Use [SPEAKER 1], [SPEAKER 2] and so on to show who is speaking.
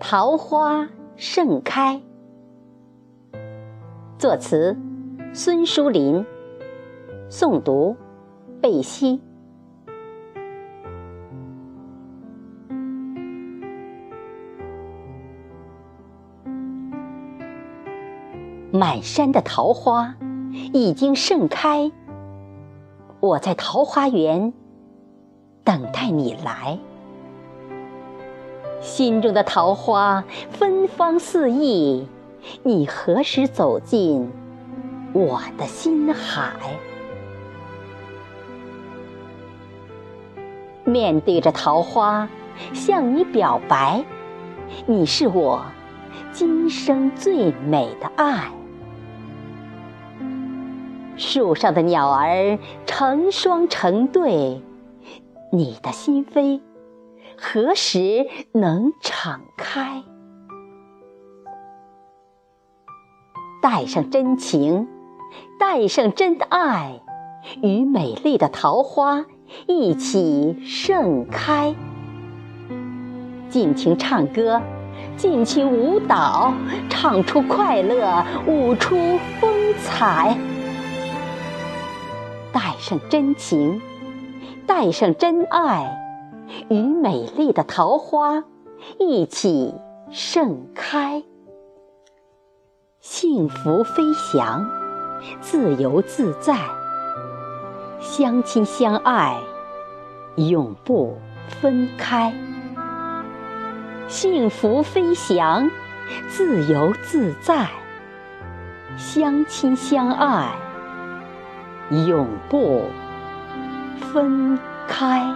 [SPEAKER 1] 桃花盛开。作词：孙淑林。诵读：贝西。满山的桃花已经盛开，我在桃花源等待你来。心中的桃花芬芳四溢，你何时走进我的心海？面对着桃花，向你表白，你是我今生最美的爱。树上的鸟儿成双成对，你的心扉何时能敞开？带上真情，带上真爱，与美丽的桃花一起盛开。尽情唱歌，尽情舞蹈，唱出快乐，舞出风采。带上真情，带上真爱，与美丽的桃花一起盛开。幸福飞翔，自由自在，相亲相爱，永不分开。幸福飞翔，自由自在，相亲相爱。永不分开。